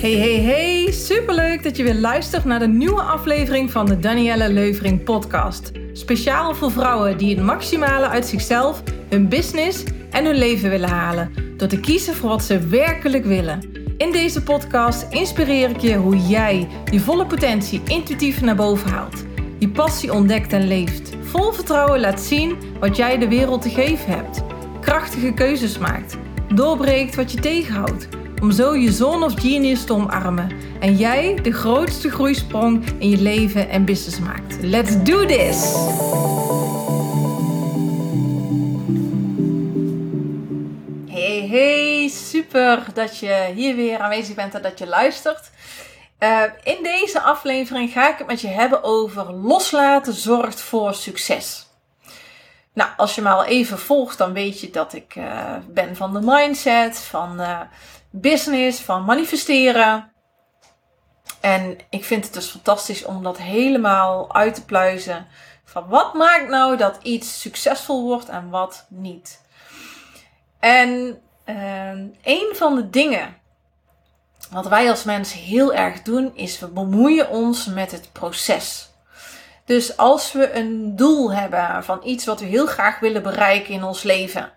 Hey, hey, hey! Superleuk dat je weer luistert naar de nieuwe aflevering van de Danielle Leuvering podcast. Speciaal voor vrouwen die het maximale uit zichzelf, hun business en hun leven willen halen. Door te kiezen voor wat ze werkelijk willen. In deze podcast inspireer ik je hoe jij je volle potentie intuïtief naar boven haalt. Je passie ontdekt en leeft. Vol vertrouwen laat zien wat jij de wereld te geven hebt. Krachtige keuzes maakt. Doorbreekt wat je tegenhoudt om zo je zone of genius te omarmen en jij de grootste groeisprong in je leven en business maakt. Let's do this! Hey, hey, super dat je hier weer aanwezig bent en dat je luistert. Uh, in deze aflevering ga ik het met je hebben over loslaten zorgt voor succes. Nou, als je me al even volgt, dan weet je dat ik uh, ben van de mindset, van uh, business, van manifesteren. En ik vind het dus fantastisch om dat helemaal uit te pluizen. Van wat maakt nou dat iets succesvol wordt en wat niet. En uh, een van de dingen wat wij als mensen heel erg doen, is we bemoeien ons met het proces. Dus als we een doel hebben van iets wat we heel graag willen bereiken in ons leven.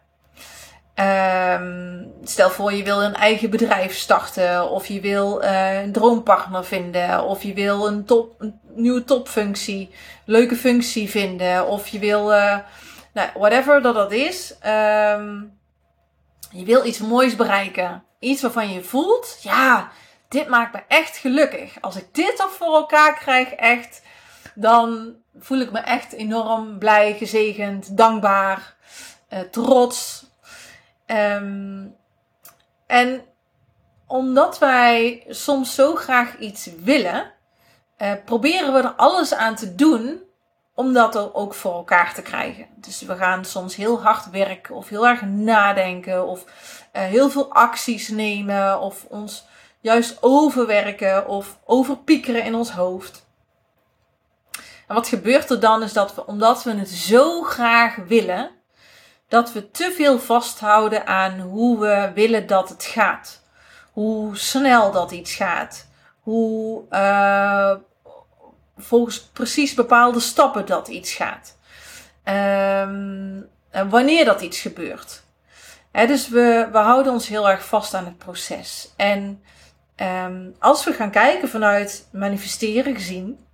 Um, stel voor je wil een eigen bedrijf starten, of je wil uh, een droompartner vinden, of je wil een, top, een nieuwe topfunctie, leuke functie vinden, of je wil, uh, nou, whatever dat dat is. Um, je wil iets moois bereiken. Iets waarvan je voelt, ja, dit maakt me echt gelukkig. Als ik dit toch voor elkaar krijg, echt, dan voel ik me echt enorm blij, gezegend, dankbaar, uh, trots. Um, en omdat wij soms zo graag iets willen, uh, proberen we er alles aan te doen om dat er ook voor elkaar te krijgen. Dus we gaan soms heel hard werken of heel erg nadenken of uh, heel veel acties nemen of ons juist overwerken of overpiekeren in ons hoofd. En wat gebeurt er dan is dat we, omdat we het zo graag willen, dat we te veel vasthouden aan hoe we willen dat het gaat. Hoe snel dat iets gaat. Hoe uh, volgens precies bepaalde stappen dat iets gaat. Um, en wanneer dat iets gebeurt. Dus we, we houden ons heel erg vast aan het proces. En um, als we gaan kijken vanuit manifesteren gezien,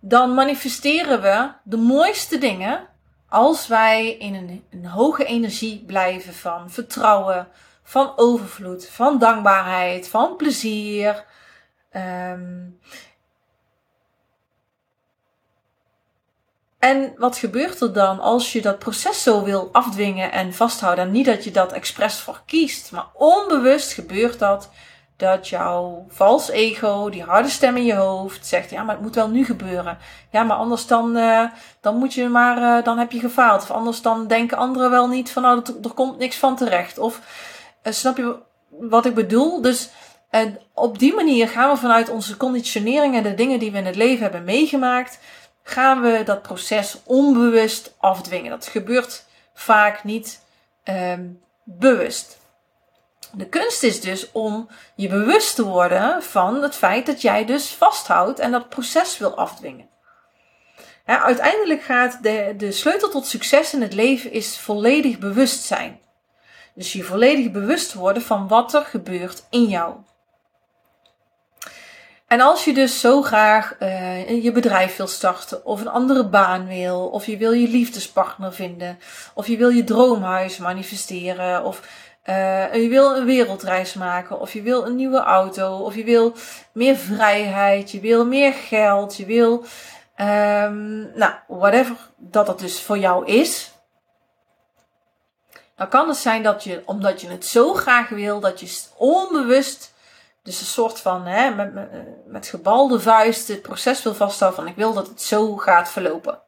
dan manifesteren we de mooiste dingen als wij in een, een hoge energie blijven van vertrouwen, van overvloed, van dankbaarheid, van plezier. Um, En wat gebeurt er dan als je dat proces zo wil afdwingen en vasthouden? En niet dat je dat expres voor kiest, maar onbewust gebeurt dat. Dat jouw vals ego, die harde stem in je hoofd, zegt: Ja, maar het moet wel nu gebeuren. Ja, maar anders dan, uh, dan moet je maar, uh, dan heb je gefaald. Of anders dan denken anderen wel niet van: Nou, er, komt niks van terecht. Of uh, snap je wat ik bedoel? Dus op die manier gaan we vanuit onze conditionering en de dingen die we in het leven hebben meegemaakt gaan we dat proces onbewust afdwingen. Dat gebeurt vaak niet um, bewust. De kunst is dus om je bewust te worden van het feit dat jij dus vasthoudt en dat proces wil afdwingen. Uiteindelijk gaat de, de sleutel tot succes in het leven is volledig bewustzijn. Dus je volledig bewust worden van wat er gebeurt in jou. En als je dus zo graag uh, je bedrijf wil starten, of een andere baan wil, of je wil je liefdespartner vinden, of je wil je droomhuis manifesteren, of uh, je wil een wereldreis maken, of je wil een nieuwe auto, of je wil meer vrijheid, je wil meer geld, je wil, um, nou, whatever dat het dus voor jou is. Dan kan het zijn dat je, omdat je het zo graag wil, dat je onbewust dus een soort van hè, met, met, met gebalde vuist het proces wil vasthouden van ik wil dat het zo gaat verlopen.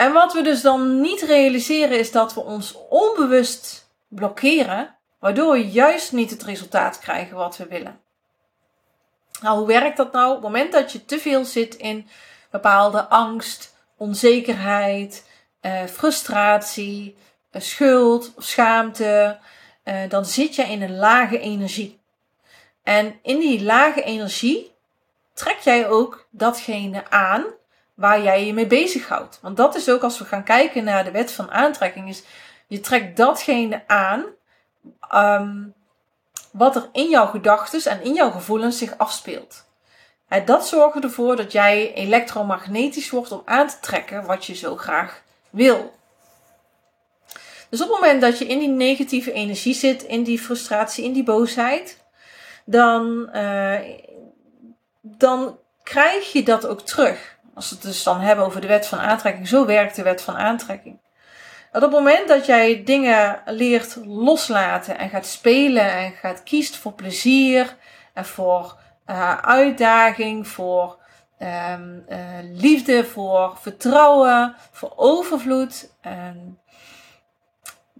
En wat we dus dan niet realiseren is dat we ons onbewust blokkeren, waardoor we juist niet het resultaat krijgen wat we willen. Nou, hoe werkt dat nou? Op het moment dat je te veel zit in bepaalde angst, onzekerheid, eh, frustratie, eh, schuld, schaamte, uh, dan zit je in een lage energie. En in die lage energie trek jij ook datgene aan waar jij je mee bezighoudt. Want dat is ook als we gaan kijken naar de wet van aantrekking, is je trekt datgene aan um, wat er in jouw gedachten en in jouw gevoelens zich afspeelt. En dat zorgt ervoor dat jij elektromagnetisch wordt om aan te trekken wat je zo graag wil. Dus op het moment dat je in die negatieve energie zit, in die frustratie, in die boosheid, dan, uh, dan krijg je dat ook terug. Als we het dus dan hebben over de wet van aantrekking, zo werkt de wet van aantrekking. Dat op het moment dat jij dingen leert loslaten en gaat spelen en gaat kiezen voor plezier en voor uh, uitdaging, voor um, uh, liefde, voor vertrouwen, voor overvloed, en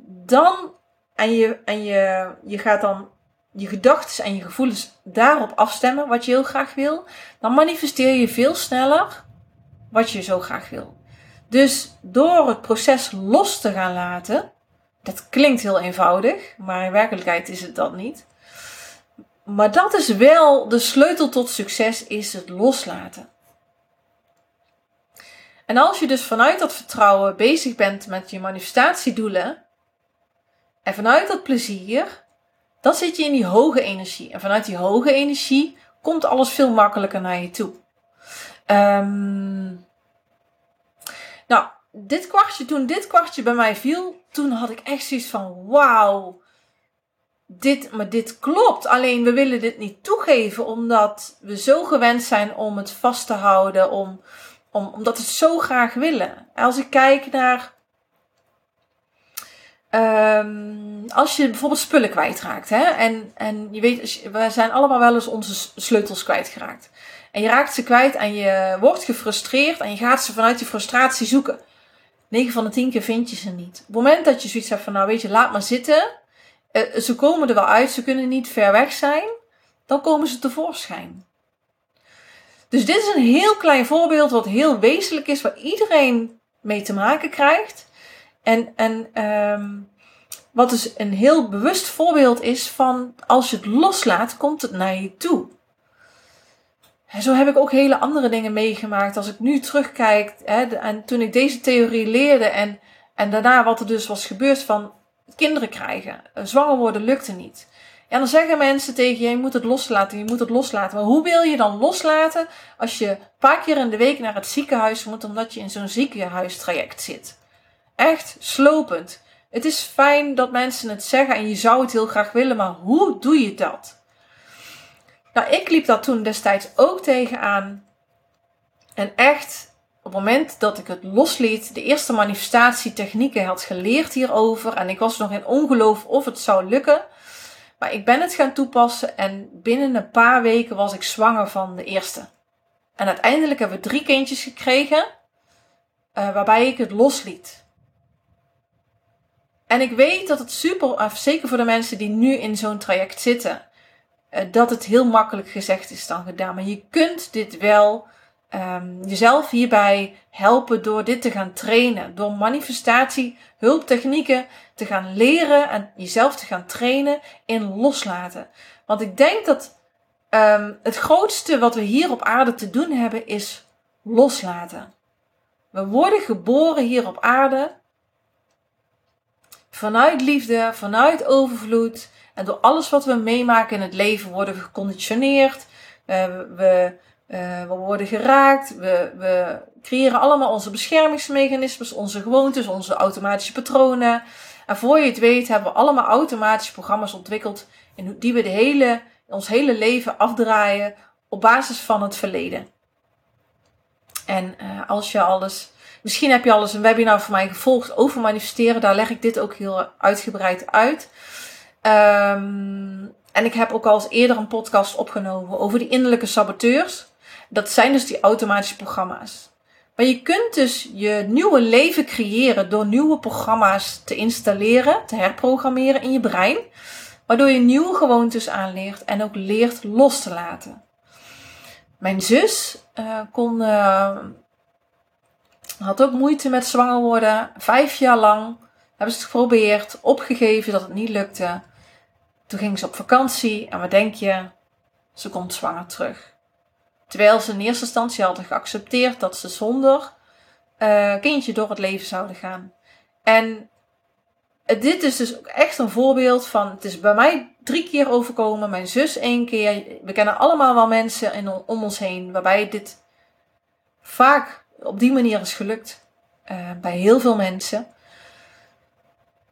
dan en je, en je, je gaat dan je gedachten en je gevoelens daarop afstemmen wat je heel graag wil, dan manifesteer je veel sneller wat je zo graag wil. Dus door het proces los te gaan laten, dat klinkt heel eenvoudig, maar in werkelijkheid is het dat niet. Maar dat is wel de sleutel tot succes, is het loslaten. En als je dus vanuit dat vertrouwen bezig bent met je manifestatiedoelen en vanuit dat plezier, dan zit je in die hoge energie. En vanuit die hoge energie komt alles veel makkelijker naar je toe. Um, nou, dit kwartje, toen dit kwartje bij mij viel, toen had ik echt zoiets van: wauw, dit, maar dit klopt. Alleen we willen dit niet toegeven, omdat we zo gewend zijn om het vast te houden, om, om, omdat we het zo graag willen. Als ik kijk naar. Um, als je bijvoorbeeld spullen kwijtraakt, hè, en, en je weet, we zijn allemaal wel eens onze sleutels kwijtgeraakt. En je raakt ze kwijt en je wordt gefrustreerd en je gaat ze vanuit die frustratie zoeken. 9 van de 10 keer vind je ze niet. Op het moment dat je zoiets hebt van, nou weet je, laat maar zitten. Uh, ze komen er wel uit, ze kunnen niet ver weg zijn. Dan komen ze tevoorschijn. Dus dit is een heel klein voorbeeld wat heel wezenlijk is, waar iedereen mee te maken krijgt. En, en um, wat dus een heel bewust voorbeeld is van als je het loslaat, komt het naar je toe. Zo heb ik ook hele andere dingen meegemaakt. Als ik nu terugkijk hè, en toen ik deze theorie leerde en, en daarna wat er dus was gebeurd van kinderen krijgen, eh, zwanger worden lukte niet. En dan zeggen mensen tegen je, je moet het loslaten, je moet het loslaten. Maar hoe wil je dan loslaten als je een paar keer in de week naar het ziekenhuis moet omdat je in zo'n ziekenhuistraject zit? Echt slopend. Het is fijn dat mensen het zeggen en je zou het heel graag willen, maar hoe doe je dat? Nou, ik liep dat toen destijds ook tegenaan. En echt, op het moment dat ik het losliet, de eerste manifestatietechnieken had geleerd hierover. En ik was nog in ongeloof of het zou lukken. Maar ik ben het gaan toepassen en binnen een paar weken was ik zwanger van de eerste. En uiteindelijk hebben we drie kindjes gekregen, uh, waarbij ik het losliet. En ik weet dat het super, zeker voor de mensen die nu in zo'n traject zitten, eh, dat het heel makkelijk gezegd is dan gedaan. Maar je kunt dit wel um, jezelf hierbij helpen door dit te gaan trainen. Door manifestatie, hulptechnieken te gaan leren en jezelf te gaan trainen in loslaten. Want ik denk dat um, het grootste wat we hier op aarde te doen hebben is loslaten. We worden geboren hier op aarde vanuit liefde, vanuit overvloed. En door alles wat we meemaken in het leven worden we geconditioneerd. Uh, we, uh, we worden geraakt. We, we creëren allemaal onze beschermingsmechanismes, onze gewoontes, onze automatische patronen. En voor je het weet hebben we allemaal automatische programma's ontwikkeld in die we de hele, ons hele leven afdraaien op basis van het verleden. En uh, als je alles, misschien heb je alles een webinar van mij gevolgd over manifesteren, daar leg ik dit ook heel uitgebreid uit. Um, en ik heb ook al eens eerder een podcast opgenomen over die innerlijke saboteurs. Dat zijn dus die automatische programma's. Maar je kunt dus je nieuwe leven creëren door nieuwe programma's te installeren, te herprogrammeren in je brein. Waardoor je nieuwe gewoontes aanleert en ook leert los te laten. Mijn zus uh, kon, uh, had ook moeite met zwanger worden. Vijf jaar lang hebben ze het geprobeerd, opgegeven dat het niet lukte. Toen ging ze op vakantie en wat denk je? Ze komt zwanger terug. Terwijl ze in eerste instantie hadden geaccepteerd dat ze zonder uh, kindje door het leven zouden gaan. En dit is dus ook echt een voorbeeld van, het is bij mij drie keer overkomen, mijn zus één keer. We kennen allemaal wel mensen in, om ons heen waarbij dit vaak op die manier is gelukt. Uh, bij heel veel mensen.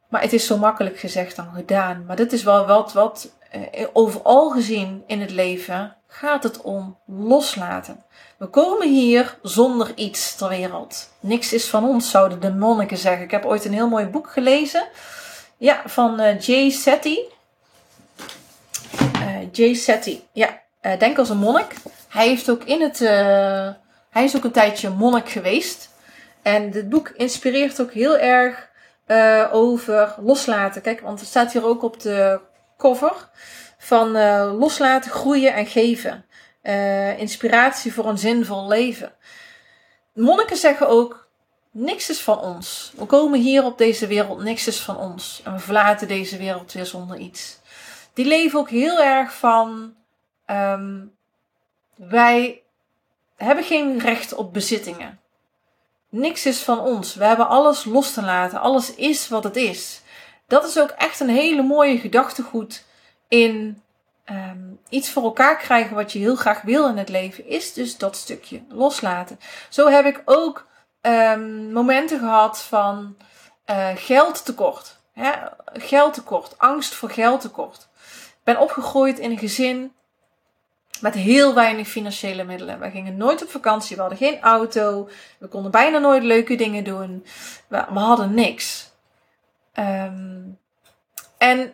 Maar het is zo makkelijk gezegd dan gedaan. Maar dit is wel wat, wat uh, overal gezien in het leven gaat het om loslaten. We komen hier zonder iets ter wereld. Niks is van ons, zouden de monniken zeggen. Ik heb ooit een heel mooi boek gelezen. Ja, van uh, Jay. Uh, Jay Seti, ja. Denk als een monnik. Hij heeft ook in het... hij is ook een tijdje monnik geweest. En dit boek inspireert ook heel erg over loslaten. Kijk, want het staat hier ook op de cover van uh, loslaten, groeien en geven. Uh, inspiratie voor een zinvol leven. Monniken zeggen ook: niks is van ons. We komen hier op deze wereld, niks is van ons. En we verlaten deze wereld weer zonder iets. Die leven ook heel erg van: um, wij hebben geen recht op bezittingen. Niks is van ons. We hebben alles los te laten. Alles is wat het is. Dat is ook echt een hele mooie gedachtegoed in um, iets voor elkaar krijgen wat je heel graag wil in het leven, is dus dat stukje loslaten. Zo heb ik ook um, momenten gehad van uh, geldtekort. Hè? Geldtekort, angst voor geldtekort. Ik ben opgegroeid in een gezin met heel weinig financiële middelen. We gingen nooit op vakantie, we hadden geen auto, we konden bijna nooit leuke dingen doen. We, hadden niks. Um, en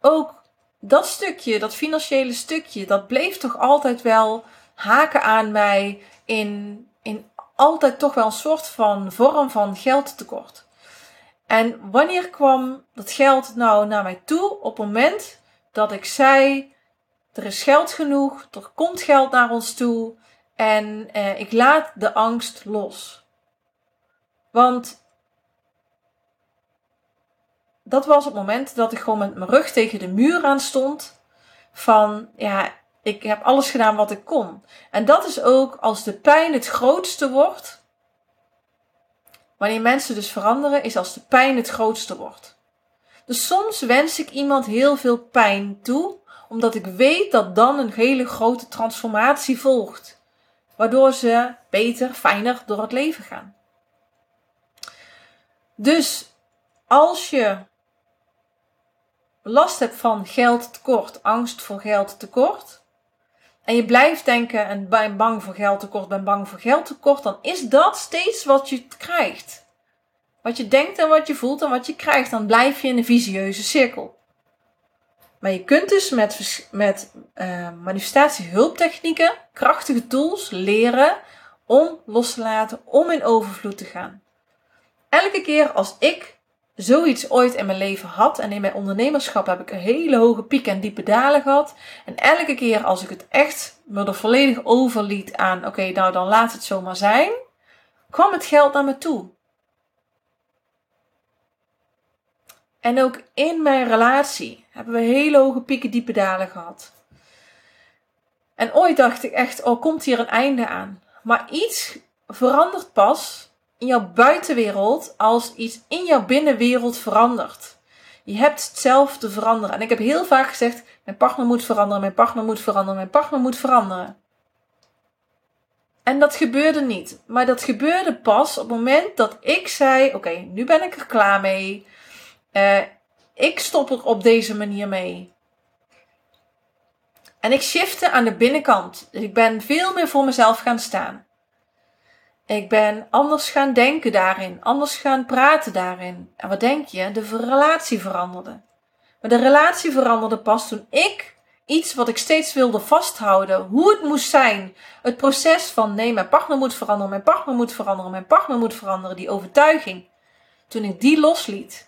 ook dat stukje, dat financiële stukje, dat bleef toch altijd wel haken aan mij in, in altijd toch wel een soort van vorm van geldtekort. En wanneer kwam dat geld nou naar mij toe? Op het moment dat ik zei: er is geld genoeg, er komt geld naar ons toe en eh, ik laat de angst los. Want dat was het moment dat ik gewoon met mijn rug tegen de muur aan stond. Van ja, ik heb alles gedaan wat ik kon. En dat is ook als de pijn het grootste wordt. Wanneer mensen dus veranderen, is als de pijn het grootste wordt. Dus soms wens ik iemand heel veel pijn toe, omdat ik weet dat dan een hele grote transformatie volgt. Waardoor ze beter, fijner door het leven gaan. Dus als je last hebt van geldtekort, angst voor geldtekort, en je blijft denken en ben bang voor geldtekort, ben bang voor geldtekort, dan is dat steeds wat je krijgt. Wat je denkt en wat je voelt en wat je krijgt, dan blijf je in een visieuze cirkel. Maar je kunt dus met, met uh, manifestatiehulptechnieken, krachtige tools leren om los te laten, om in overvloed te gaan. Elke keer als ik zoiets ooit in mijn leven had. En in mijn ondernemerschap heb ik een hele hoge piek en diepe dalen gehad. En elke keer als ik het echt me er volledig overliet aan, oké, nou dan laat het zomaar zijn, kwam het geld naar me toe. En ook in mijn relatie hebben we hele hoge pieken, diepe dalen gehad. En ooit dacht ik echt, oh, komt hier een einde aan. Maar iets verandert pas in jouw buitenwereld als iets in jouw binnenwereld verandert. Je hebt het zelf te veranderen. En ik heb heel vaak gezegd: mijn partner moet veranderen, mijn partner moet veranderen, mijn partner moet veranderen. En dat gebeurde niet. Maar dat gebeurde pas op het moment dat ik zei: Oké, nu ben ik er klaar mee. Uh, ik stop er op deze manier mee. En ik shifte aan de binnenkant. Dus ik ben veel meer voor mezelf gaan staan. Ik ben anders gaan denken daarin, anders gaan praten daarin. En wat denk je? De relatie veranderde. Maar de relatie veranderde pas toen ik iets wat ik steeds wilde vasthouden, hoe het moest zijn. Het proces van nee, mijn partner moet veranderen, mijn partner moet veranderen, mijn partner moet veranderen, die overtuiging. Toen ik die losliet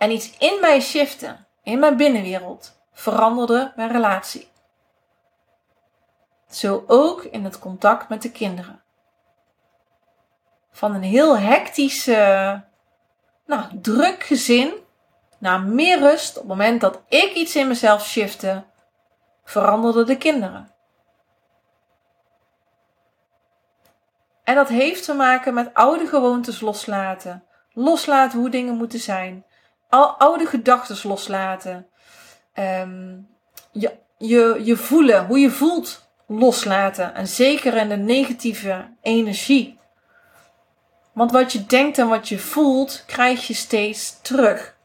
en iets in mij shifte, in mijn binnenwereld, veranderde mijn relatie. Zo ook in het contact met de kinderen van een heel hectische, nou, druk gezin. naar meer rust op het moment dat ik iets in mezelf shifte, veranderden de kinderen. En dat heeft te maken met oude gewoontes loslaten. Loslaten hoe dingen moeten zijn. Oude gedachten loslaten. Ehm, je, je, je voelen, hoe je voelt loslaten. En zeker in de negatieve energie. Want wat je denkt en wat je voelt, krijg je steeds terug.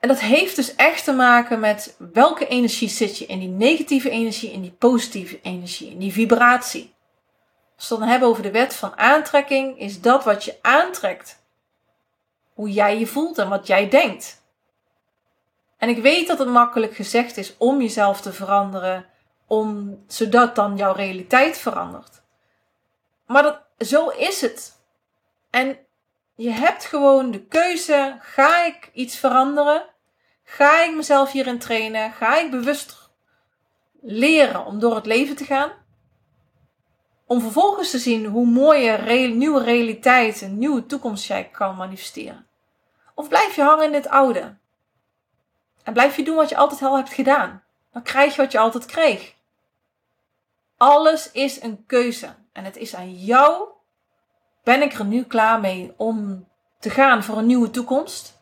En dat heeft dus echt te maken met welke energie zit je in die negatieve energie, in die positieve energie, in die vibratie. Als we het dan hebben over de wet van aantrekking, is dat wat je aantrekt. Hoe jij je voelt en wat jij denkt. En ik weet dat het makkelijk gezegd is om jezelf te veranderen, om, zodat dan jouw realiteit verandert. Maar dat, zo is het. En je hebt gewoon de keuze: ga ik iets veranderen? Ga ik mezelf hierin trainen? Ga ik bewust leren om door het leven te gaan? Om vervolgens te zien hoe mooie nieuwe realiteit, een nieuwe toekomst jij kan manifesteren. Of blijf je hangen in het oude? En blijf je doen wat je altijd al hebt gedaan? Dan krijg je wat je altijd kreeg. Alles is een keuze. En het is aan jou. Ben ik er nu klaar mee om te gaan voor een nieuwe toekomst?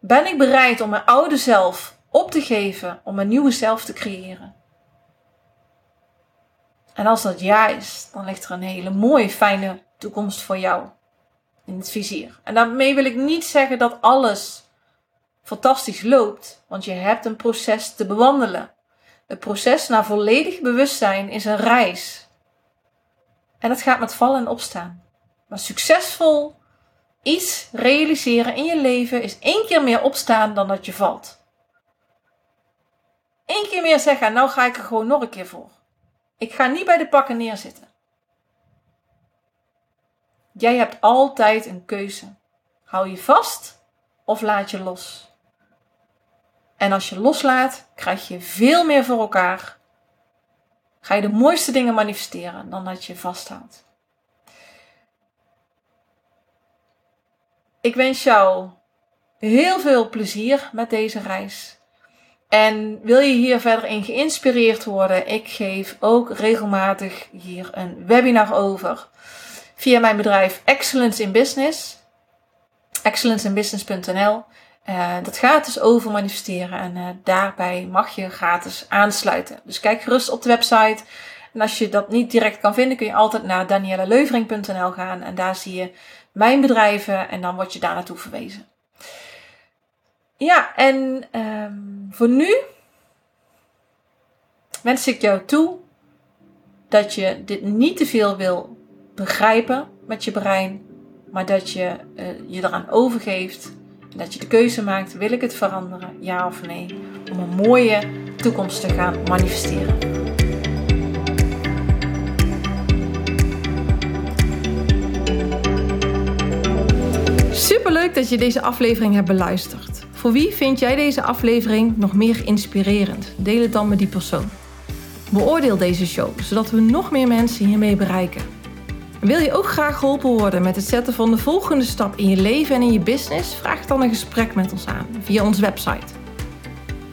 Ben ik bereid om mijn oude zelf op te geven om een nieuwe zelf te creëren? En als dat ja is, dan ligt er een hele mooie, fijne toekomst voor jou in het vizier. En daarmee wil ik niet zeggen dat alles fantastisch loopt, want je hebt een proces te bewandelen. Het proces naar volledig bewustzijn is een reis. En dat gaat met vallen en opstaan. Maar succesvol iets realiseren in je leven is één keer meer opstaan dan dat je valt. Eén keer meer zeggen, nou ga ik er gewoon nog een keer voor. Ik ga niet bij de pakken neerzitten. Jij hebt altijd een keuze. Hou je vast of laat je los. En als je loslaat, krijg je veel meer voor elkaar. Ga je de mooiste dingen manifesteren dan dat je vasthoudt. Ik wens jou heel veel plezier met deze reis. En wil je hier verder in geïnspireerd worden? Ik geef ook regelmatig hier een webinar over. Via mijn bedrijf Excellence in Business. excellenceinbusiness.nl uh, Dat gaat dus over manifesteren en uh, daarbij mag je gratis aansluiten. Dus kijk gerust op de website. En als je dat niet direct kan vinden, kun je altijd naar danielleleuvering.nl gaan en daar zie je mijn bedrijven en dan word je daar naartoe verwezen. Ja, en um, voor nu wens ik jou toe dat je dit niet te veel wil begrijpen met je brein, maar dat je uh, je eraan overgeeft en dat je de keuze maakt: wil ik het veranderen, ja of nee, om een mooie toekomst te gaan manifesteren. Superleuk dat je deze aflevering hebt beluisterd. Voor wie vind jij deze aflevering nog meer inspirerend? Deel het dan met die persoon. Beoordeel deze show, zodat we nog meer mensen hiermee bereiken. Wil je ook graag geholpen worden met het zetten van de volgende stap in je leven en in je business? Vraag dan een gesprek met ons aan via onze website.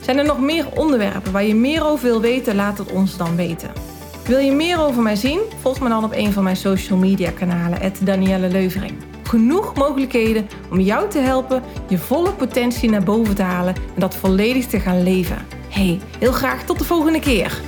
Zijn er nog meer onderwerpen waar je meer over wil weten? Laat het ons dan weten. Wil je meer over mij zien? Volg me dan op een van mijn social media kanalen, Danielle Leuvering genoeg mogelijkheden om jou te helpen je volle potentie naar boven te halen en dat volledig te gaan leven. Hey, heel graag tot de volgende keer.